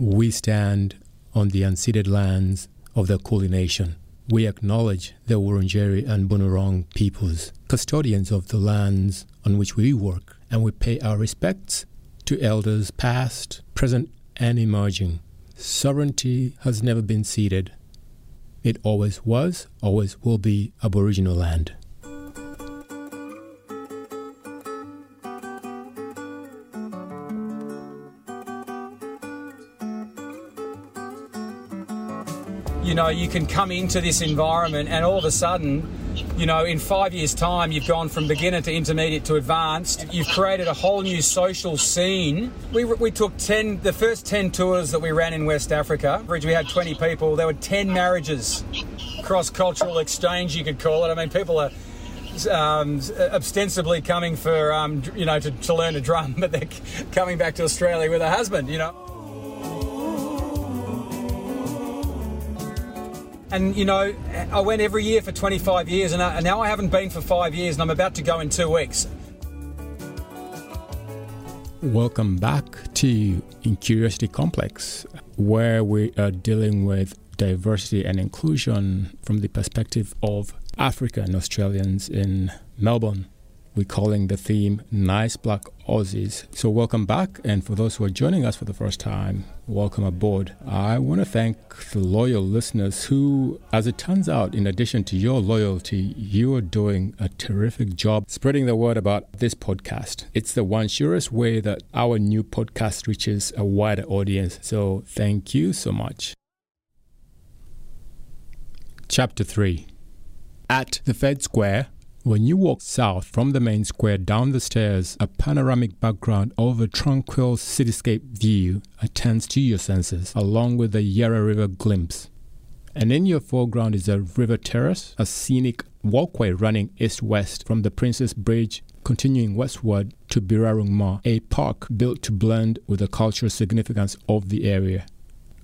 We stand on the unceded lands of the Kulin Nation. We acknowledge the Wurundjeri and Bunurong peoples, custodians of the lands on which we work, and we pay our respects to elders past, present, and emerging. Sovereignty has never been ceded. It always was, always will be Aboriginal land. Know, you can come into this environment and all of a sudden, you know, in five years' time, you've gone from beginner to intermediate to advanced. You've created a whole new social scene. We, we took 10, the first 10 tours that we ran in West Africa, we had 20 people. There were 10 marriages, cross cultural exchange, you could call it. I mean, people are. Um, ostensibly coming for um, you know to, to learn to drum, but they're coming back to Australia with a husband. You know. And you know, I went every year for 25 years, and, I, and now I haven't been for five years, and I'm about to go in two weeks. Welcome back to In Curiosity Complex, where we are dealing with diversity and inclusion from the perspective of African Australians in Melbourne. We're calling the theme Nice Black Aussies. So, welcome back. And for those who are joining us for the first time, welcome aboard. I want to thank the loyal listeners who, as it turns out, in addition to your loyalty, you are doing a terrific job spreading the word about this podcast. It's the one surest way that our new podcast reaches a wider audience. So, thank you so much. Chapter 3 At the Fed Square, when you walk south from the main square down the stairs, a panoramic background of a tranquil cityscape view attends to your senses, along with the Yarra River glimpse. And in your foreground is a river terrace, a scenic walkway running east west from the Princes Bridge, continuing westward to Birrarung Marr, a park built to blend with the cultural significance of the area.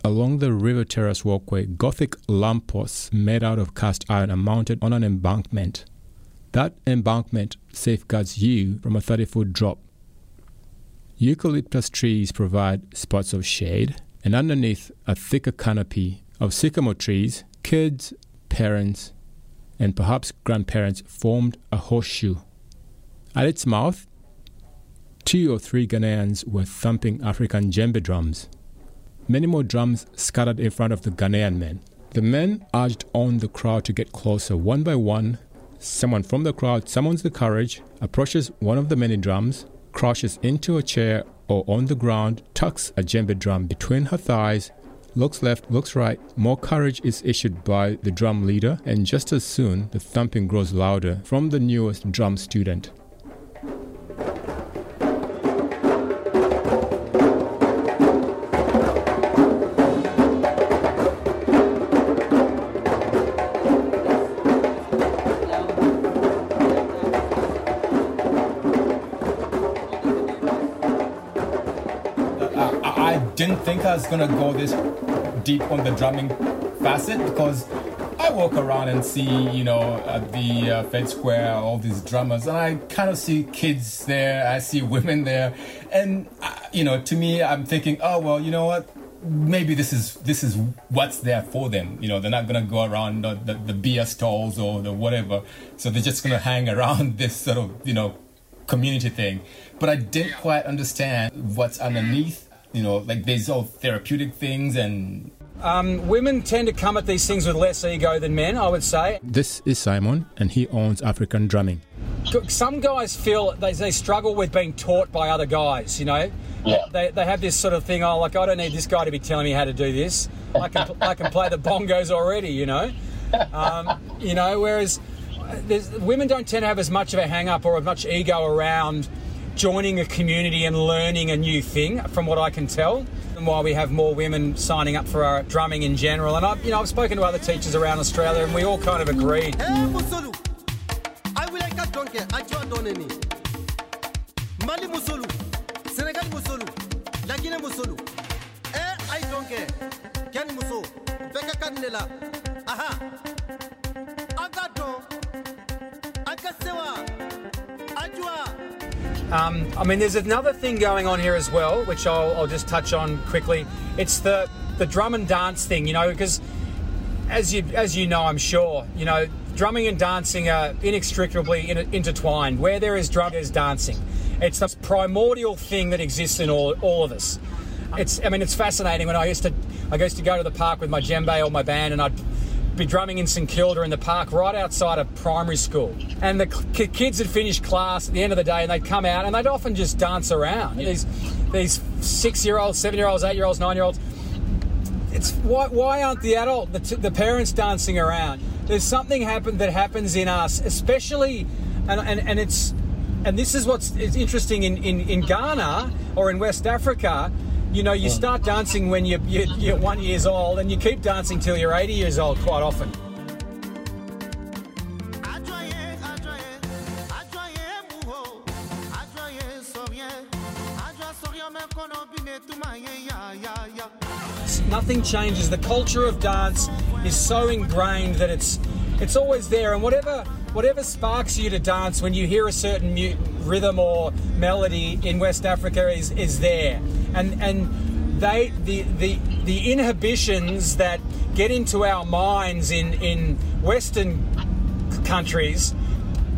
Along the river terrace walkway, Gothic lampposts made out of cast iron are mounted on an embankment. That embankment safeguards you from a 30 foot drop. Eucalyptus trees provide spots of shade, and underneath a thicker canopy of sycamore trees, kids, parents, and perhaps grandparents formed a horseshoe. At its mouth, two or three Ghanaians were thumping African djembe drums. Many more drums scattered in front of the Ghanaian men. The men urged on the crowd to get closer one by one Someone from the crowd summons the courage, approaches one of the many drums, crashes into a chair or on the ground, tucks a djembe drum between her thighs, looks left, looks right. More courage is issued by the drum leader, and just as soon, the thumping grows louder from the newest drum student. Didn't think gonna go this deep on the drumming facet because I walk around and see, you know, at the uh, Fed Square, all these drummers, and I kind of see kids there, I see women there, and uh, you know, to me, I'm thinking, oh well, you know what? Maybe this is this is what's there for them. You know, they're not gonna go around the, the, the beer stalls or the whatever, so they're just gonna hang around this sort of, you know, community thing. But I didn't quite understand what's underneath you know, like there's all therapeutic things and. Um, women tend to come at these things with less ego than men, I would say. This is Simon, and he owns African Drumming. Some guys feel they, they struggle with being taught by other guys, you know? Yeah. They, they have this sort of thing, oh, like, I don't need this guy to be telling me how to do this. I can, I can play the bongos already, you know? Um, you know, whereas women don't tend to have as much of a hang up or as much ego around joining a community and learning a new thing, from what I can tell. And why we have more women signing up for our drumming in general. And I've, you know, I've spoken to other teachers around Australia, and we all kind of agree. Eh. Aha. Ajua. Um, I mean, there's another thing going on here as well, which I'll, I'll just touch on quickly. It's the the drum and dance thing, you know, because as you as you know, I'm sure, you know, drumming and dancing are inextricably in, intertwined. Where there is drum, there's dancing. It's the primordial thing that exists in all, all of us. It's I mean, it's fascinating. When I used to I used to go to the park with my djembe or my band, and I'd be drumming in St Kilda in the park right outside of primary school. And the kids had finished class at the end of the day and they'd come out and they'd often just dance around. These, these six year olds, seven year olds, eight year olds, nine year olds. It's why, why aren't the adult, the, t- the parents dancing around? There's something happen, that happens in us, especially, and, and, and it's, and this is what's it's interesting in, in, in Ghana or in West Africa you know, you start dancing when you're, you're, you're one years old and you keep dancing till you're 80 years old quite often. Nothing changes. The culture of dance is so ingrained that it's it's always there, and whatever whatever sparks you to dance when you hear a certain rhythm or melody in West Africa is is there and and they the the the inhibitions that get into our minds in in Western countries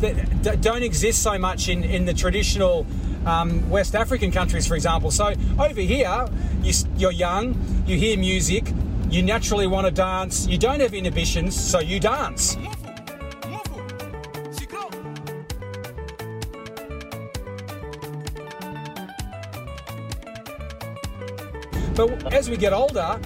that don't exist so much in in the traditional um, West African countries, for example. So over here, you, you're young, you hear music, you naturally want to dance, you don't have inhibitions, so you dance. But as we get older,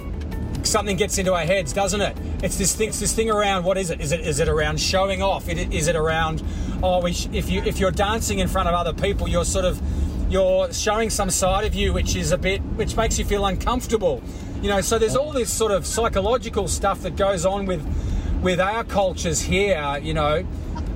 something gets into our heads, doesn't it? It's this thing. It's this thing around. What is it? Is it is it around showing off? Is it around? Oh, if you if you're dancing in front of other people, you're sort of you're showing some side of you which is a bit which makes you feel uncomfortable. You know, so there's all this sort of psychological stuff that goes on with with our cultures here. You know,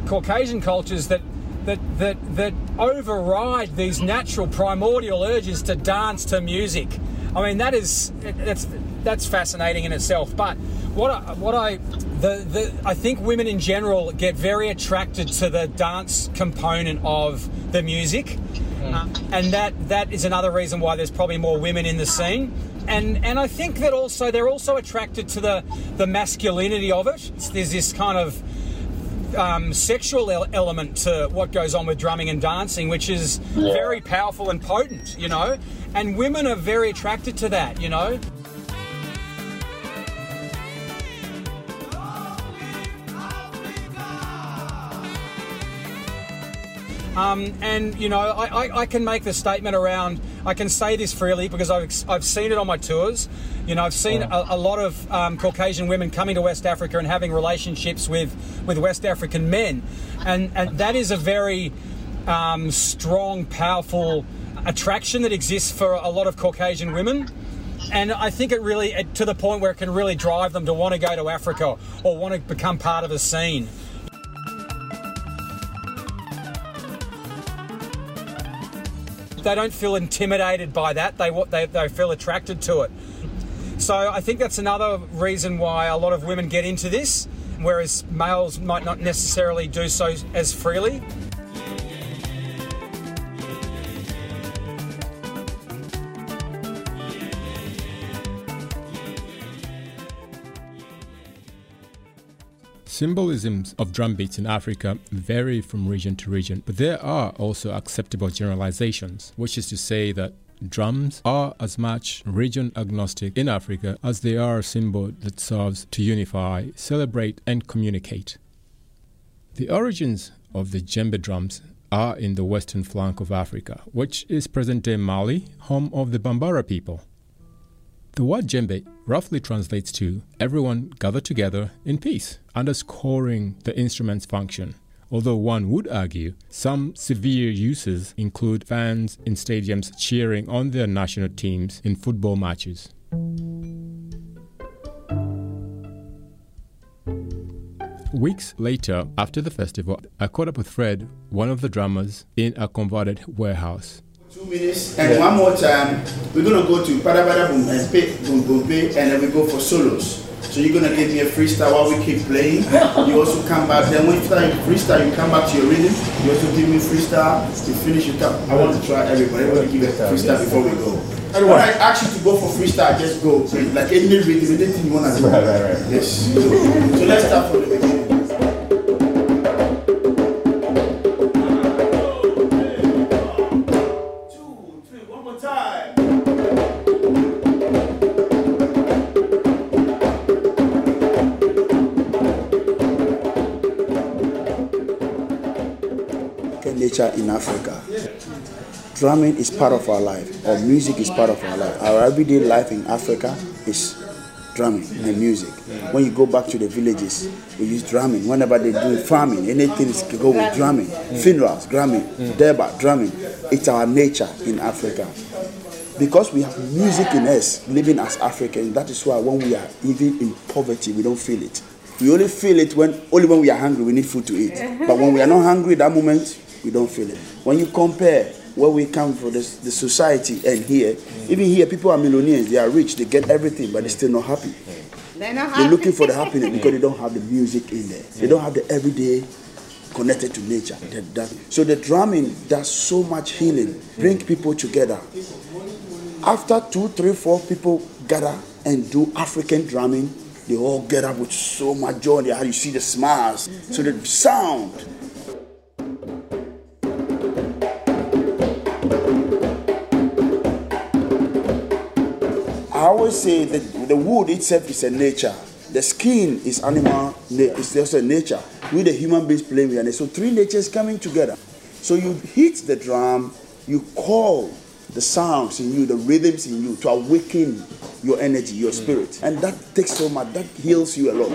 Caucasian cultures that that that that override these natural primordial urges to dance to music I mean, that is that's that's fascinating in itself. But what I, what I the, the I think women in general get very attracted to the dance component of the music, mm. uh, and that that is another reason why there's probably more women in the scene. And and I think that also they're also attracted to the the masculinity of it. There's this kind of um, sexual element to what goes on with drumming and dancing, which is yeah. very powerful and potent, you know. And women are very attracted to that, you know. Um, and you know, I, I, I, can make the statement around. I can say this freely because I've, I've seen it on my tours. You know, I've seen a, a lot of um, Caucasian women coming to West Africa and having relationships with with West African men, and and that is a very um, strong, powerful attraction that exists for a lot of Caucasian women. And I think it really, to the point where it can really drive them to want to go to Africa or want to become part of a scene. They don't feel intimidated by that. They, they, they feel attracted to it. So I think that's another reason why a lot of women get into this, whereas males might not necessarily do so as freely. Symbolisms of drum beats in Africa vary from region to region, but there are also acceptable generalizations, which is to say that drums are as much region agnostic in Africa as they are a symbol that serves to unify, celebrate, and communicate. The origins of the djembe drums are in the western flank of Africa, which is present day Mali, home of the Bambara people. The word djembe roughly translates to everyone gathered together in peace, underscoring the instrument's function. Although one would argue some severe uses include fans in stadiums cheering on their national teams in football matches. Weeks later, after the festival, I caught up with Fred, one of the drummers, in a converted warehouse. Two minutes, and one more time, we're gonna go to Pada Pada Boom and pay Boom Boom and then we go for solos. So you're gonna give me a freestyle while we keep playing. You also come back. Then when you start freestyle, you come back to your rhythm. You also give me freestyle. To finish. You come. I want to try everybody. I want to give a freestyle before we go. When I ask you to go for freestyle, just go. Like any rhythm, anything you wanna do. Right, right, right. Yes. So, so let's start from the beginning. Drumming is part of our life, or music is part of our life. Our everyday life in Africa is drumming and music. When you go back to the villages, we use drumming. Whenever they do farming, anything is go with drumming. Funerals, drumming. Deba, drumming. It's our nature in Africa. Because we have music in us, living as Africans, that is why when we are even in poverty, we don't feel it. We only feel it when only when we are hungry, we need food to eat. But when we are not hungry, that moment we don't feel it. When you compare where we come from, the, the society and here, even here, people are millionaires, they are rich, they get everything, but they're still not happy. They're not happy. They're looking for the happiness because they don't have the music in there. They don't have the everyday connected to nature. That- that- so the drumming does so much healing, bring people together. After two, three, four people gather and do African drumming, they all get up with so much joy. You see the smiles. So the sound always say that the wood itself is a nature. The skin is animal, it's also a nature. We the human beings play with it. So three natures coming together. So you hit the drum, you call the sounds in you, the rhythms in you to awaken your energy, your mm. spirit. And that takes so much, that heals you a lot.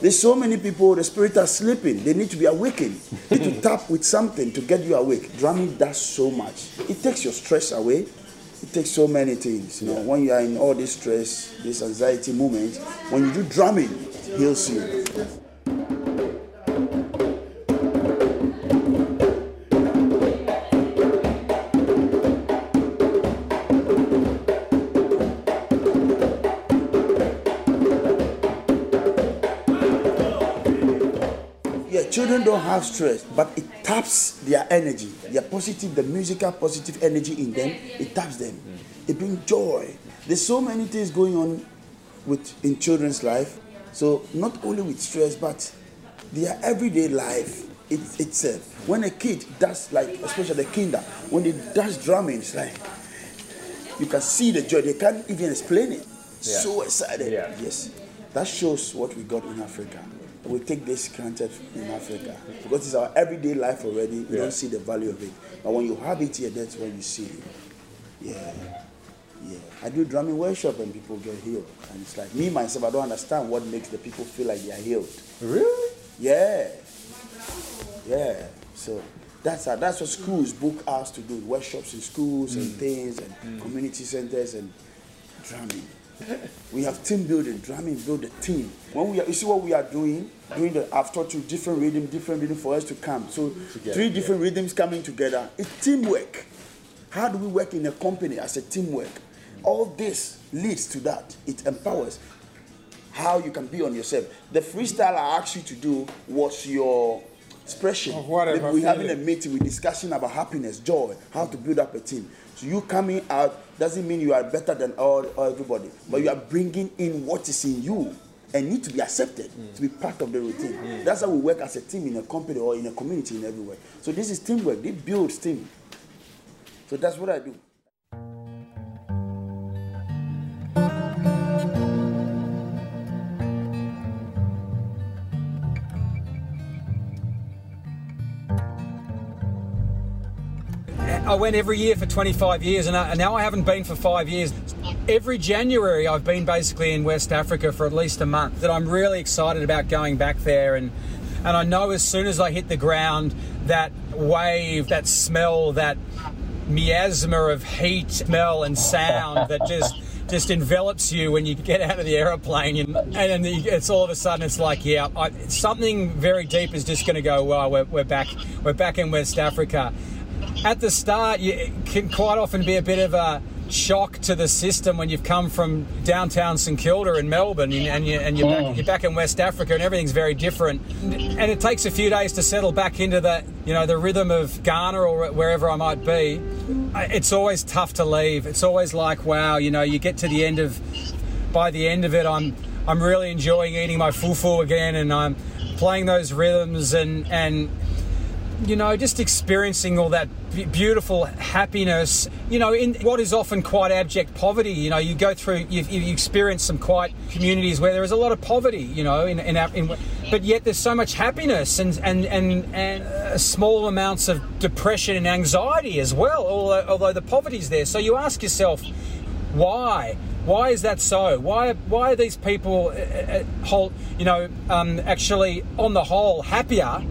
There's so many people, the spirit are sleeping. They need to be awakened. They need to tap with something to get you awake. Drumming does so much. It takes your stress away. Takes so many things. You know, when you are in all this stress, this anxiety moment, when you do drumming, heals you. Children don't have stress, but it taps their energy, their positive, the musical positive energy in them. It taps them. It brings joy. There's so many things going on with in children's life. So not only with stress, but their everyday life it, itself. When a kid does like, especially the kinder, when they does drumming, it's like you can see the joy. They can't even explain it. So excited. Yeah. Yes. That shows what we got in Africa. We take this granted in Africa because it's our everyday life already. We Yeah. don't see the value of it. But when you have it here, that's when you see it. Yeah. Yeah. I do drumming workshop and people get healed. And it's like me myself, I don't understand what makes the people feel like they are healed. Really? Yeah. Yeah. So that's how, that's what schools book us to do workshops in schools and mm. things and mm. community centers and drumming. we have team building, drumming build a team. When we are, you see what we are doing, doing the after two different rhythm, different rhythm for us to come. So three different rhythms coming together. It's teamwork. How do we work in a company as a teamwork? All this leads to that. It empowers how you can be on yourself. The freestyle I asked you to do was your expression. Whatever we're having a meeting, we're discussing about happiness, joy, how to build up a team. So you coming out doesn't mean you are better than all, all everybody, but you are bringing in what is in you and need to be accepted to be part of the routine. Mm. That's how we work as a team in a company or in a community in everywhere. So this is teamwork. They build team. So that's what I do. I went every year for 25 years, and, I, and now I haven't been for five years. Every January, I've been basically in West Africa for at least a month. That I'm really excited about going back there, and and I know as soon as I hit the ground, that wave, that smell, that miasma of heat, smell, and sound that just just envelops you when you get out of the aeroplane, and, and it's all of a sudden it's like, yeah, I, something very deep is just going to go. Well, we're, we're back, we're back in West Africa at the start, you, it can quite often be a bit of a shock to the system when you've come from downtown St Kilda in Melbourne and, you, and you're, back, mm. you're back in West Africa and everything's very different. And it takes a few days to settle back into that, you know, the rhythm of Ghana or wherever I might be. It's always tough to leave. It's always like, wow, you know, you get to the end of, by the end of it, I'm, I'm really enjoying eating my fufu again and I'm playing those rhythms and, and you know, just experiencing all that beautiful happiness, you know, in what is often quite abject poverty. You know, you go through, you, you experience some quite communities where there is a lot of poverty, you know, in, in, in, but yet there's so much happiness and, and, and, and uh, small amounts of depression and anxiety as well, although, although the poverty's there. So you ask yourself, why? Why is that so? Why why are these people, uh, uh, you know, um, actually on the whole happier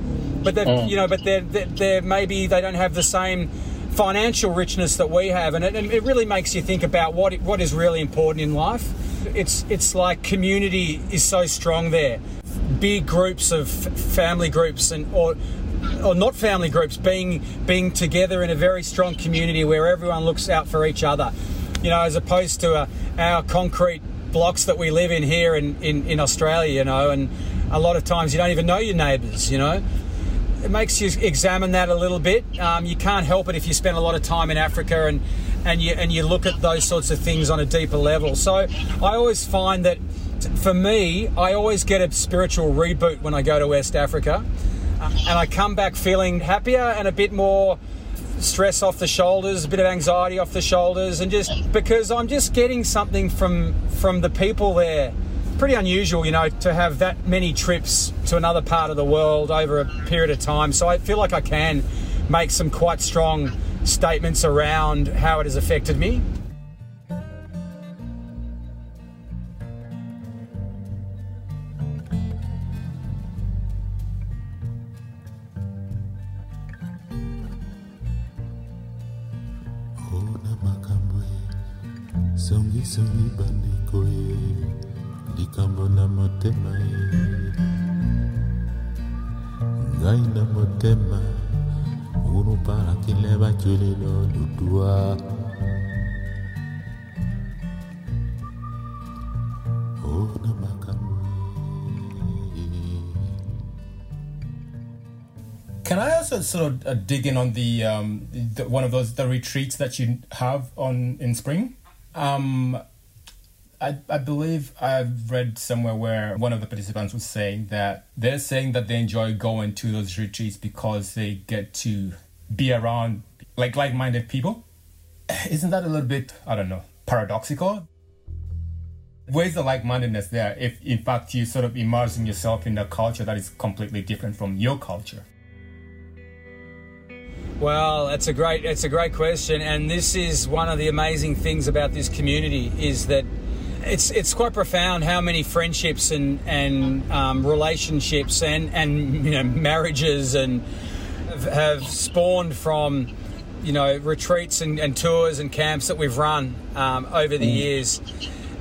but they're oh. you know, but they're, they're, they're maybe they don't have the same financial richness that we have, and it, and it really makes you think about what what is really important in life. It's it's like community is so strong there, big groups of family groups and or or not family groups being being together in a very strong community where everyone looks out for each other, you know, as opposed to uh, our concrete blocks that we live in here in, in, in Australia, you know, and a lot of times you don't even know your neighbours, you know it makes you examine that a little bit. Um, you can't help it if you spend a lot of time in Africa and and you and you look at those sorts of things on a deeper level. So I always find that for me, I always get a spiritual reboot when I go to West Africa, uh, and I come back feeling happier and a bit more stress off the shoulders, a bit of anxiety off the shoulders, and just because I'm just getting something from from the people there pretty unusual, you know, to have that many trips to another part of the world over a period of time. So I feel like I can make some quite strong statements around how it has affected me. Na motema ngai na motema lutua makambo Can I also sort of uh, dig in on the, um, the, one of those the retreats that you have on in spring? Um, I, I believe I've read somewhere where one of the participants was saying that they're saying that they enjoy going to those retreats because they get to be around like like-minded people. Isn't that a little bit I don't know paradoxical? Where's the like-mindedness there if in fact you sort of immersing yourself in a culture that is completely different from your culture? Well, that's a great it's a great question, and this is one of the amazing things about this community is that it's it's quite profound how many friendships and and um, relationships and and you know marriages and have, have spawned from you know retreats and, and, tours and camps that we've run um, over the mm. years,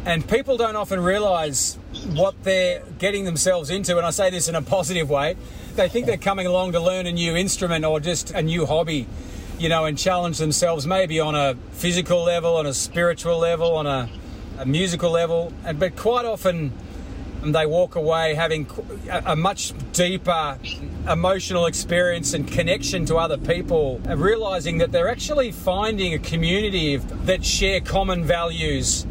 and people don't often realise what they're getting themselves into. And I say this in a positive way. They think they're coming along to learn a new instrument or just a new hobby, you know, and challenge themselves maybe on a physical level, on a spiritual level, on a a musical level, and but quite often they walk away having a, much deeper emotional experience and connection to other people, realizing that they're actually finding a community that share common values,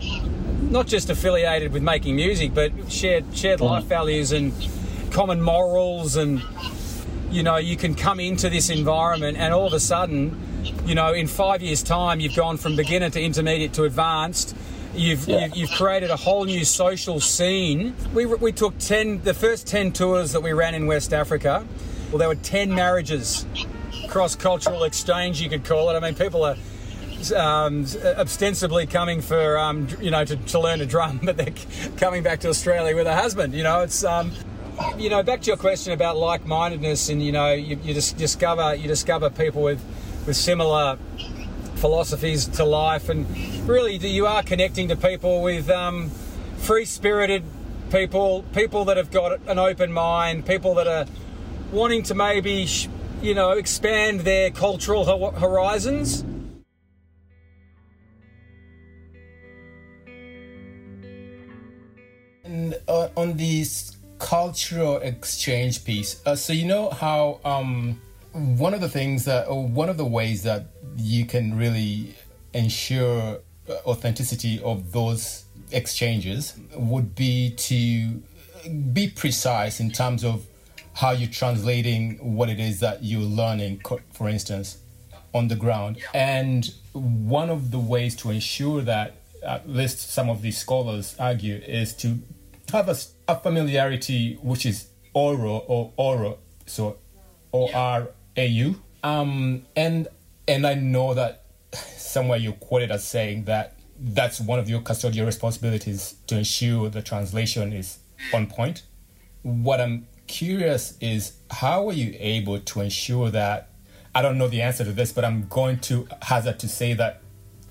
not just affiliated with making music, but shared shared mm. life values and common morals and you know you can come into this environment and all of a sudden you know in five years time you've gone from beginner to intermediate to advanced You've, yeah. you, have created a whole new social scene. We, we took 10, the first 10 tours that we ran in West Africa, well, there were 10 marriages, cross cultural exchange, you could call it. I mean, people are um, ostensibly coming for, um, you know, to, to, learn to drum, but they're coming back to Australia with a husband. You know, it's, um, you know, back to your question about like-mindedness, and you know, you, you just discover you discover people with with similar philosophies to life, and really you are connecting to people with um, free-spirited people, people that have got an open mind, people that are wanting to maybe you know expand their cultural horizons. And uh, on this cultural exchange piece, uh, so you know how. Um one of the things that, or one of the ways that you can really ensure uh, authenticity of those exchanges would be to be precise in terms of how you're translating what it is that you're learning, for instance, on the ground. And one of the ways to ensure that, at least some of these scholars argue, is to have a familiarity which is oral or aural, so O R A U. Um, and and I know that somewhere you quoted as saying that that's one of your custodial responsibilities to ensure the translation is on point. What I'm curious is how are you able to ensure that? I don't know the answer to this, but I'm going to hazard to say that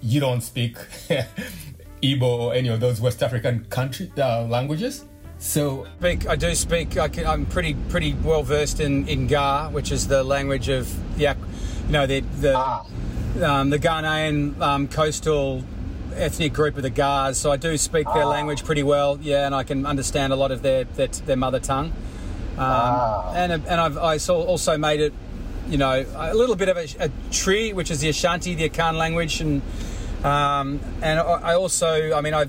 you don't speak Igbo or any of those West African country uh, languages. So Speak, I do speak. I can, I'm pretty pretty well versed in in Ga, which is the language of the, you know, the the um, the Ghanaian um, coastal ethnic group of the Gars. So I do speak their language pretty well. Yeah, and I can understand a lot of their their, their mother tongue. Um, and and I've I saw, also made it, you know, a little bit of a, a Twi, which is the Ashanti, the Akan language, and um, and I I also, I mean, I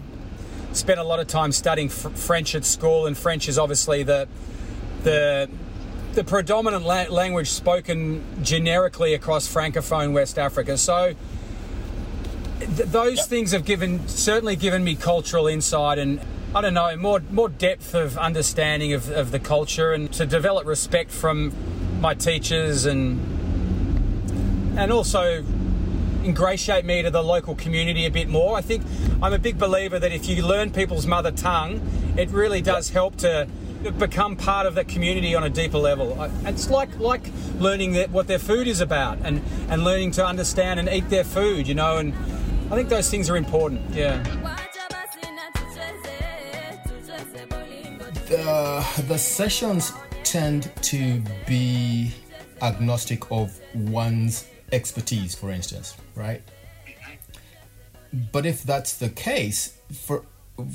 spent a lot of time studying fr- French at school, and French is obviously the the the predominant la- language spoken generically across francophone West Africa. So th- those things have given certainly given me cultural insight and. I don't know, more more depth of understanding of, of the culture and to develop respect from my teachers and and also ingratiate me to the local community a bit more. I think I'm a big believer that if you learn people's mother tongue, it really does help to become part of that community on a deeper level. It's like like learning that what their food is about and and learning to understand and eat their food, you know. And I think those things are important. Yeah. uh, the sessions tend to be agnostic of one's expertise, for instance, right? But if that's the case, for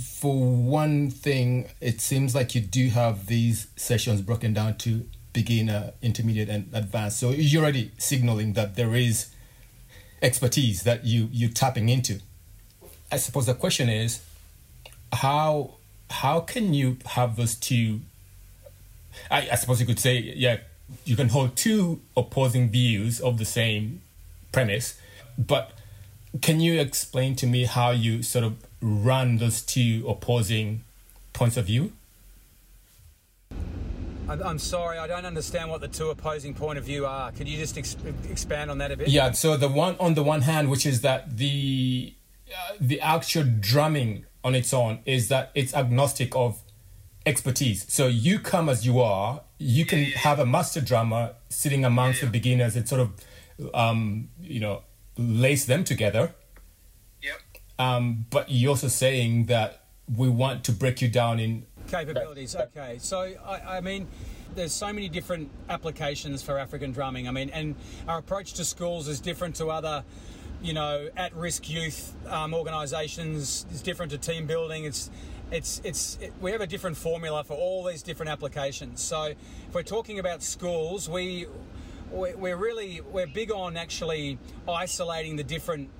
for one thing, it seems like you do have these sessions broken down to beginner, intermediate, and advanced. So you're already signaling that there is expertise that you you're tapping into. I suppose the question is, how how can you have those two? I, I suppose you could say, yeah, you can hold two opposing views of the same premise, but can you explain to me how you sort of run those two opposing points of view? I'm, sorry, I don't understand what the two opposing point of view are. Could you just ex- expand on that a bit? Yeah. So the one on the one hand, which is that the uh, the actual drumming on its own is that it's agnostic of expertise. So you come as you are. You can have a master drummer sitting amongst the beginners and sort of, um, you know, lace them together. Yep. Um, but you're also saying that we want to break you down in capabilities. Okay, so I, I mean, there's so many different applications for African drumming. I mean, and our approach to schools is different to other, you know, at-risk youth um, organisations. It's different to team building. It's it's it's it, we have a different formula for all these different applications. So if we're talking about schools, we we- we're really we're big on actually isolating the different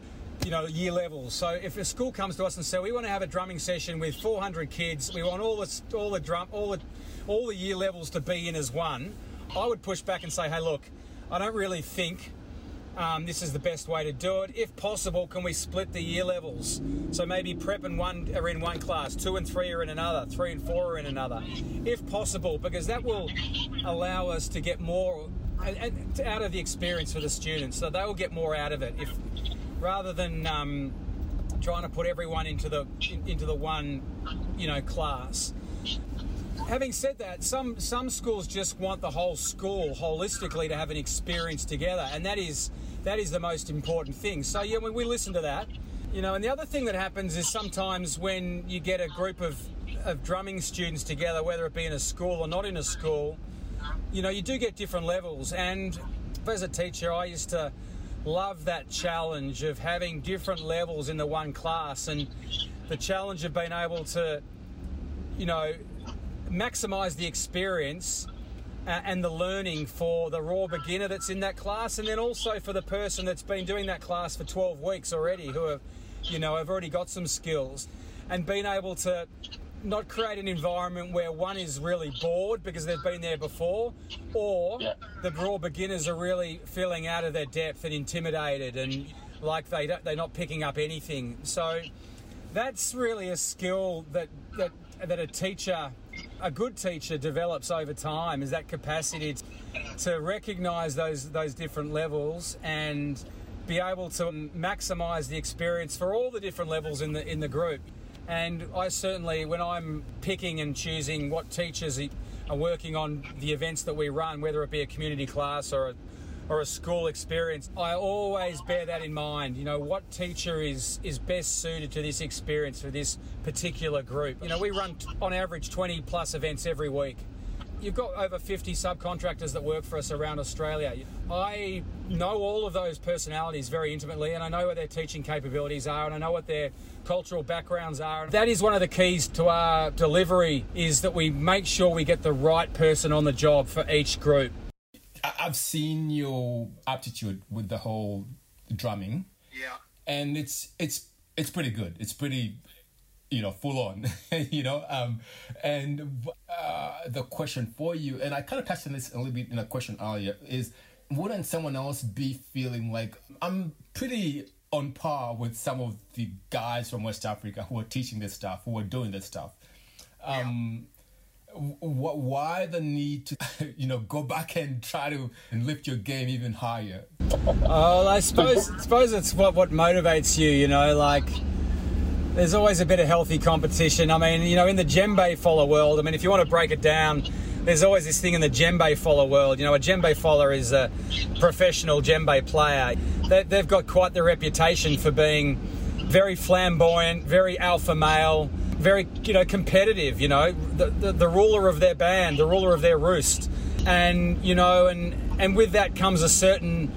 you know year levels. So if a school comes to us and says we want to have a drumming session with 400 kids, we want all the all the drum all the all the year levels to be in as one, I would push back and say, hey, look, I don't really think. Um, this is the best way to do it. If possible, can we split the year levels? So maybe prep and one are in one class, two and three are in another, three and four are in another. If possible, because that will allow us to get more and, and out of the experience for the students, so they will get more out of it. If rather than um, trying to put everyone into the in, into the one, you know, class. Having said that, some some schools just want the whole school holistically to have an experience together, and that is that is the most important thing. So yeah, we listen to that, you know, and the other thing that happens is sometimes when you get a group of of drumming students together, whether it be in a school or not in a school, you know, you do get different levels. And as a teacher, I used to love that challenge of having different levels in the one class and the challenge of being able to you know, maximize the experience and the learning for the raw beginner that's in that class, and then also for the person that's been doing that class for 12 weeks already, who have, you know, have already got some skills, and being able to not create an environment where one is really bored because they've been there before, or Yeah. the raw beginners are really feeling out of their depth and intimidated and like they don't, they're not picking up anything. So that's really a skill that that that a teacher, a good teacher, develops over time. Is that capacity to, to recognise those those different levels and be able to maximise the experience for all the different levels in the in the group. And I certainly, when I'm picking and choosing what teachers are working on the events that we run, whether it be a community class or a or a school experience, I always bear that in mind. You know, what teacher is is best suited to this experience for this particular group? You know, we run t- on average 20 plus events every week. You've got over 50 subcontractors that work for us around Australia. I know all of those personalities very intimately, and I know what their teaching capabilities are, and I know what their cultural backgrounds are. That is one of the keys to our delivery: is that we make sure we get the right person on the job for each group. I- I've seen your aptitude with the whole drumming, Yeah. and it's it's it's pretty good. It's pretty, you know, full on, you know. Um, and uh, the question for you, and I kind of touched on this a little bit in a question earlier, is wouldn't someone else be feeling like I'm pretty on par with some of the guys from West Africa who are teaching this stuff, who are doing this stuff? Um, wh- why the need to you know go back and try to and lift your game even higher Oh, I suppose suppose it's what what motivates you. You know, like there's always a bit of healthy competition. I mean, you know, in the djembefola world, I mean, if you want to break it down, there's always this thing in the djembefola world. You know, a djembefola is a professional djembe player. They, they've got quite the reputation for being very flamboyant, very alpha male, very you know competitive. You know, the, the the ruler of their band, the ruler of their roost, and you know, and and with that comes a certain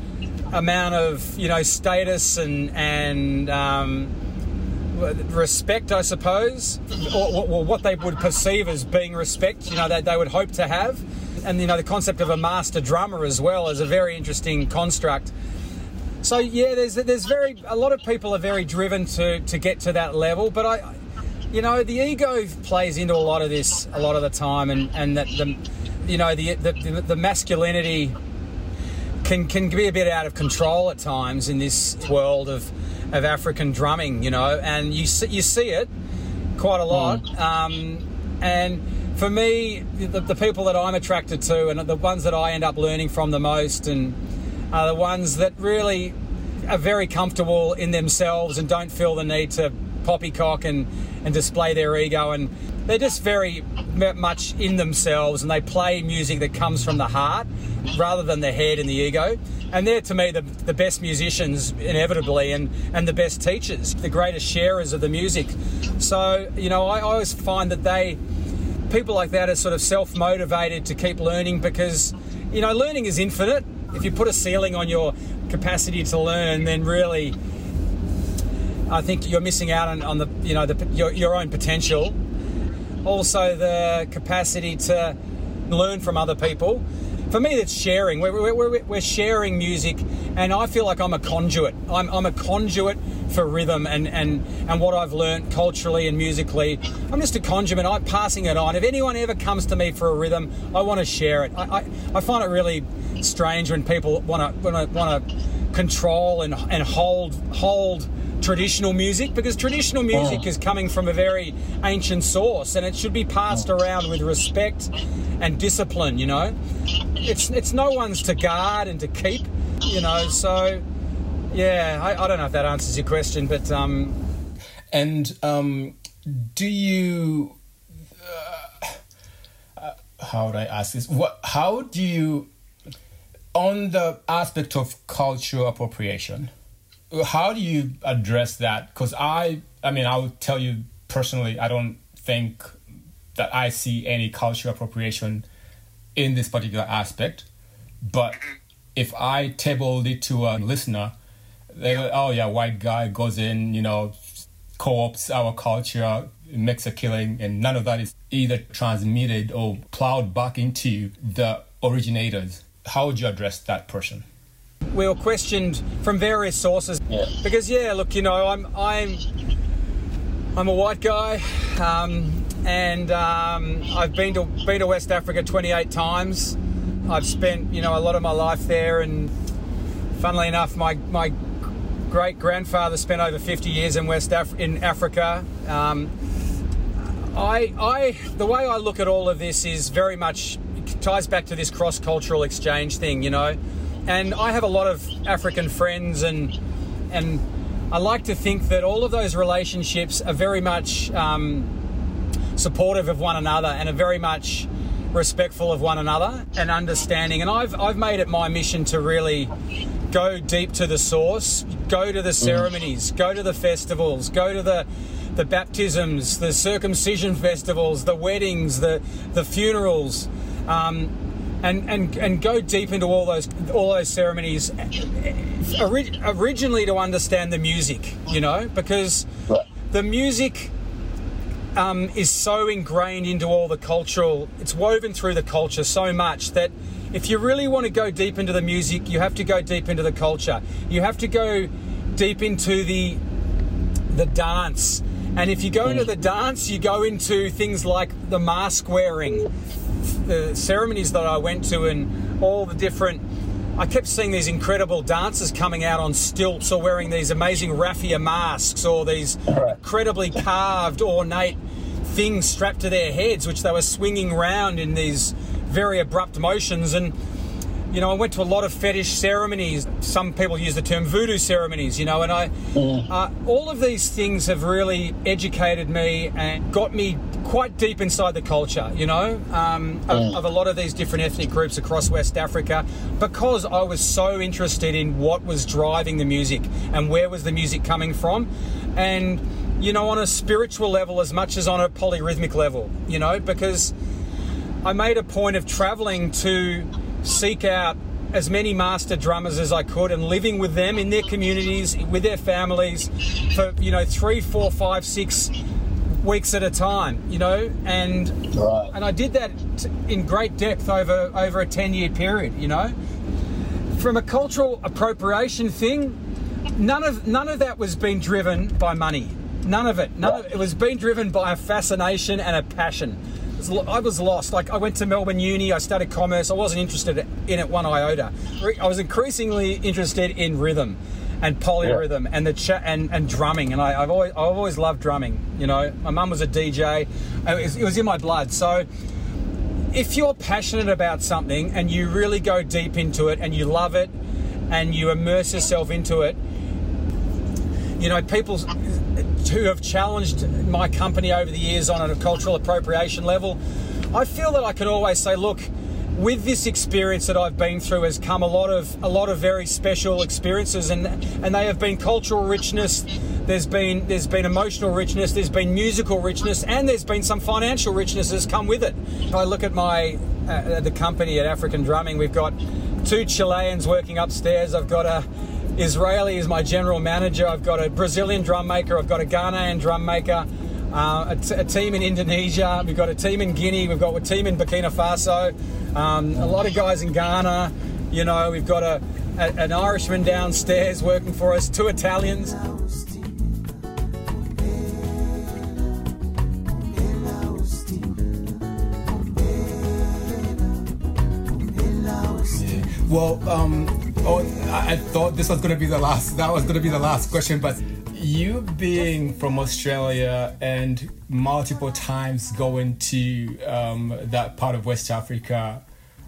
amount of you know status and and um, respect, I suppose, or, or what they would perceive as being respect. You know that they would hope to have, and you know the concept of a master drummer as well is a very interesting construct. So yeah, there's there's very a lot of people are very driven to to get to that level, but I, you know, the ego plays into a lot of this a lot of the time, and and that the, you know, the the, the masculinity can can be a bit out of control at times in this world of of African drumming, you know, and you see, you see it quite a lot. Um, and for me, the, the people that I'm attracted to and the ones that I end up learning from the most and are the ones that really are very comfortable in themselves and don't feel the need to poppycock and, and display their ego. And they're just very much in themselves and they play music that comes from the heart rather than the head and the ego and they're to me the, the best musicians inevitably and, and the best teachers the greatest sharers of the music. So you know I, I always find that they people like that are sort of self-motivated to keep learning because you know learning is infinite. If you put a ceiling on your capacity to learn then really I think you're missing out on, on the you know the, your, your own potential. Also the capacity to learn from other people for me that's sharing. We're, we're, we're, sharing music and I feel like I'm a conduit. I'm, I'm a conduit for rhythm and, and, and what I've learned culturally and musically. I'm just a conduit I'm passing it on. If anyone ever comes to me for a rhythm I want to share it. I, I, I find it really strange when people want to want to want to control and, and hold hold traditional music because traditional music is coming from a very ancient source and it should be passed around with respect and discipline you know? It's it's no one's to guard and to keep you know so yeah I, I don't know if that answers your question but um and um do you uh, uh, how would i ask this? What how do you on the aspect of cultural appropriation how do you address that because i i mean i will tell you personally i don't think that i see any cultural appropriation in this particular aspect but if i tabled it to a listener they go oh yeah white guy goes in you know co-opts our culture makes a killing, and none of that is either transmitted or plowed back into the originators. How would you address that person? We were questioned from various sources Yeah. because, yeah, look, you know, I'm I'm I'm a white guy, um, and um, I've been to been to West Africa 28 times. I've spent, you know, a lot of my life there, and funnily enough, my my great grandfather spent over 50 years in West Af- in Africa. Um, I, I, the way I look at all of this is very much it ties back to this cross cultural exchange thing, you know. And I have a lot of African friends, and and I like to think that all of those relationships are very much um, supportive of one another and are very much respectful of one another and understanding. And I've I've made it my mission to really go deep to the source, go to the ceremonies, go to the festivals, go to the the baptisms, the circumcision festivals, the weddings, the the funerals, um, and and and go deep into all those all those ceremonies. Ori- originally to understand the music, you know, because the music um, is so ingrained into all the cultural, it's woven through the culture so much that if you really want to go deep into the music, you have to go deep into the culture. You have to go deep into the the dance. And if you go into the dance, you go into things like the mask wearing, the ceremonies that I went to, and all the different. I kept seeing these incredible dancers coming out on stilts or wearing these amazing raffia masks or these incredibly carved, ornate things strapped to their heads, which they were swinging around in these very abrupt motions. And you know, I went to a lot of fetish ceremonies. Some people use the term voodoo ceremonies, you know, and I, uh, all of these things have really educated me and got me quite deep inside the culture, you know, um, of, of a lot of these different ethnic groups across West Africa because I was so interested in what was driving the music and where was the music coming from. And, you know, on a spiritual level as much as on a polyrhythmic level, you know, because I made a point of traveling to seek out as many master drummers as I could and living with them in their communities, with their families for, you know, three, four, five, six weeks at a time, you know, and Right. and I did that in great depth over over a 10 year period, you know. From a cultural appropriation thing, none of none of that was being driven by money. None of it. None of it was being driven by a fascination and a passion. It was lo- I was lost. Like I went to Melbourne Uni, I studied commerce. I wasn't interested in it one iota. I was increasingly interested in rhythm and polyrhythm and the cha- and, and drumming. And I, I've always I've always loved drumming. You know, my mum was a DJ. It was, it was in my blood. So if you're passionate about something and you really go deep into it and you love it and you immerse yourself into it, you know, people who have challenged my company over the years on a cultural appropriation level, I feel that I can always say, look, with this experience that I've been through has come a lot of a lot of very special experiences and and they have been cultural richness there's been there's been emotional richness there's been musical richness and there's been some financial richness that's come with it. If I look at my uh, the company at African Drumming we've got two Chileans working upstairs. I've got a Israeli is my general manager I've got a Brazilian drum maker I've got a Ghanaian drum maker uh, a, t- a team in Indonesia. We've got a team in Guinea. We've got a team in Burkina Faso. Um, a lot of guys in Ghana. You know, we've got a, a, an Irishman downstairs working for us. Two Italians. Well, um, oh, I thought this was going to be the last. That was going to be the last question, but you being from Australia and multiple times going to um, that part of West Africa,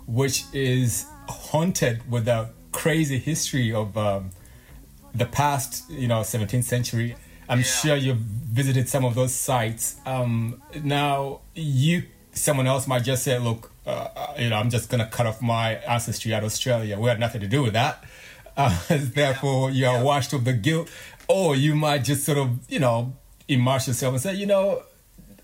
which is haunted with a crazy history of um, the past, you know, 17th century. I'm sure you've visited some of those sites. Um, now, you, someone else might just say, look, uh, you know, I'm just going to cut off my ancestry out of Australia. We had nothing to do with that. Uh, therefore, you are washed of the guilt. Or you might just sort of, you know, immerse yourself and say, you know,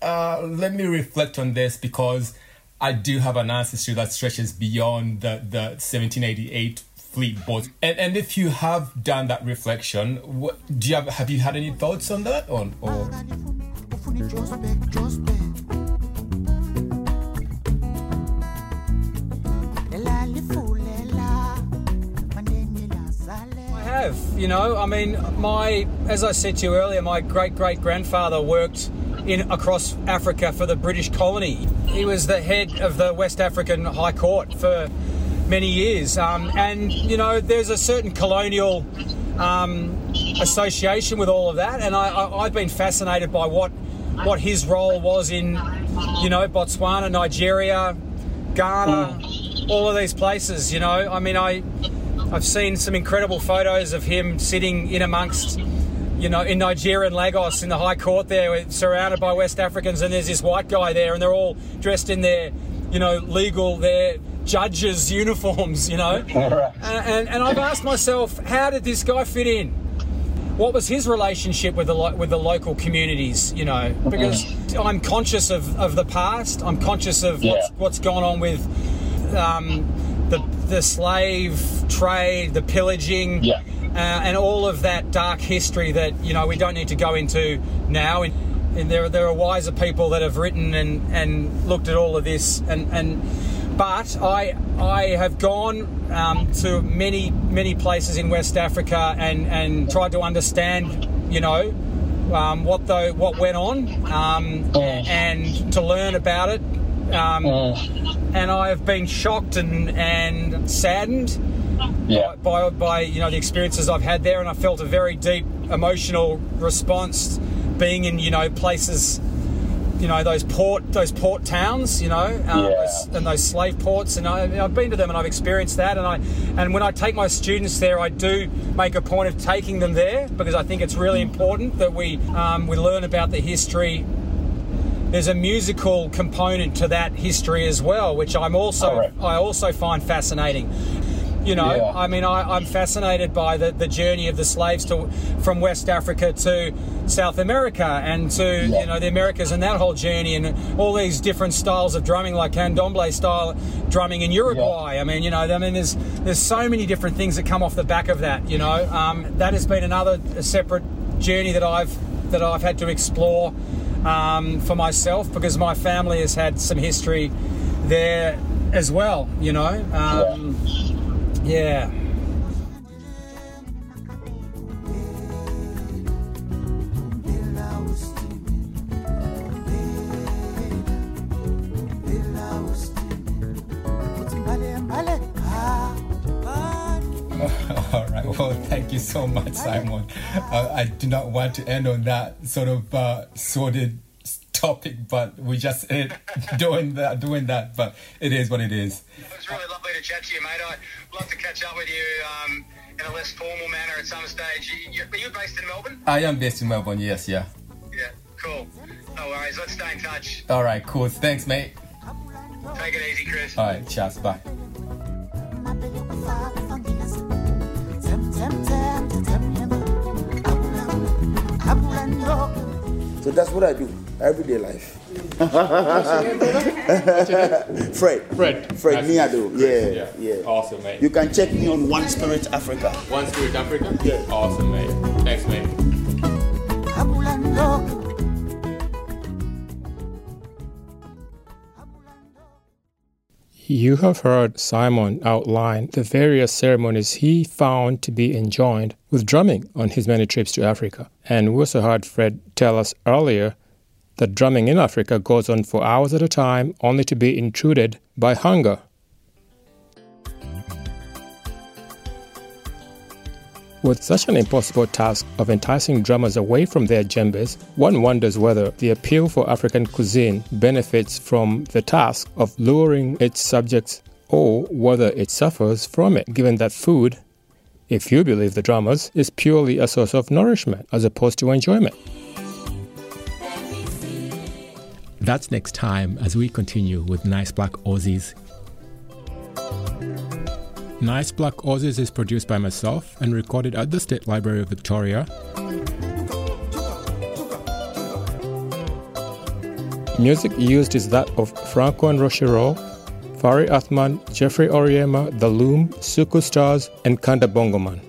uh, let me reflect on this because I do have an ancestry that stretches beyond the, the 1788 fleet boats. And, and if you have done that reflection, what, do you have, have you had any thoughts on that? Or, or? Have, you know, I mean, my, as I said to you earlier, my great great grandfather worked in across Africa for the British colony. He was the head of the West African High Court for many years, um, and you know, there's a certain colonial um, association with all of that, and I, I, I've been fascinated by what what his role was in, you know, Botswana, Nigeria, Ghana, all of these places. You know, I mean, I I've seen some incredible photos of him sitting in amongst, you know, in Nigeria and Lagos in the High Court there, surrounded by West Africans, and there's this white guy there, and they're all dressed in their, you know, legal their judges' uniforms, you know. And, and, and I've asked myself, how did this guy fit in? What was his relationship with the lo- with the local communities? You know, because I'm conscious of, of the past. I'm conscious of what's Yeah. what's gone on with um, the the slave trade, the pillaging, Yeah. uh, and all of that dark history that you know we don't need to go into now. And, and there there are wiser people that have written and and looked at all of this and and. But I I have gone um, to many many places in West Africa and and tried to understand you know um, what the what went on um, and to learn about it. Um, and I have been shocked and, and saddened Yeah. by, by you know the experiences I've had there, and I felt a very deep emotional response being in you know places, you know those port those port towns, you know, um, Yeah. those- and those slave ports, and I, I've been to them and I've experienced that, and I and when I take my students there, I do make a point of taking them there because I think it's really important that we um, we learn about the history there's a musical component to that history as well, which I'm also Correct. I also find fascinating. You know, Yeah. I mean, I, I'm fascinated by the, the journey of the slaves to from West Africa to South America and to Yeah. you know the Americas and that whole journey and all these different styles of drumming, like candomblé style drumming in Uruguay. I mean, you know, I mean, there's there's so many different things that come off the back of that. You know, um, that has been another separate journey that I've that I've had to explore um, for myself because my family has had some history there as well. You know, um, yeah. All right. Well, thank you so much, Simon. Uh, I do not want to end on that sort of uh, sordid topic, but we just ended doing that, doing that. But it is what it is. It was really lovely to chat to you, mate. I'd love to catch up with you um, in a less formal manner at some stage. You, you, are you based in Melbourne? I am based in Melbourne. Yes, yeah. Yeah, cool. No worries. Let's stay in touch. All right. Cool. Thanks, mate. Take it easy, Chris. All right. Cheers. Bye. So that's what I do, everyday life. Fred. Fred. Fred Miado. Yeah, Yeah. yeah. Awesome, mate. You can check me on One Spirit Africa. One Spirit Africa? Yeah. Awesome, mate. Thanks, mate. You have heard Simon outline the various ceremonies he found to be enjoined with drumming on his many trips to Africa. And we also heard Fred tell us earlier that drumming in Africa goes on for hours at a time, only to be intruded by hunger. With such an impossible task of enticing drummers away from their djembes, one wonders whether the appeal for African cuisine benefits from the task of luring its subjects or whether it suffers from it, given that food, if you believe the drummers, is purely a source of nourishment as opposed to enjoyment. That's next time as we continue with Nice Black Aussies Nice Black Aussies is produced by myself and recorded at the State Library of Victoria. Music used is that of Franco and Rochereau, Fari Athman, Geoffrey Oryema, The Loom, Suku Stars, and Kanda Bongo Man.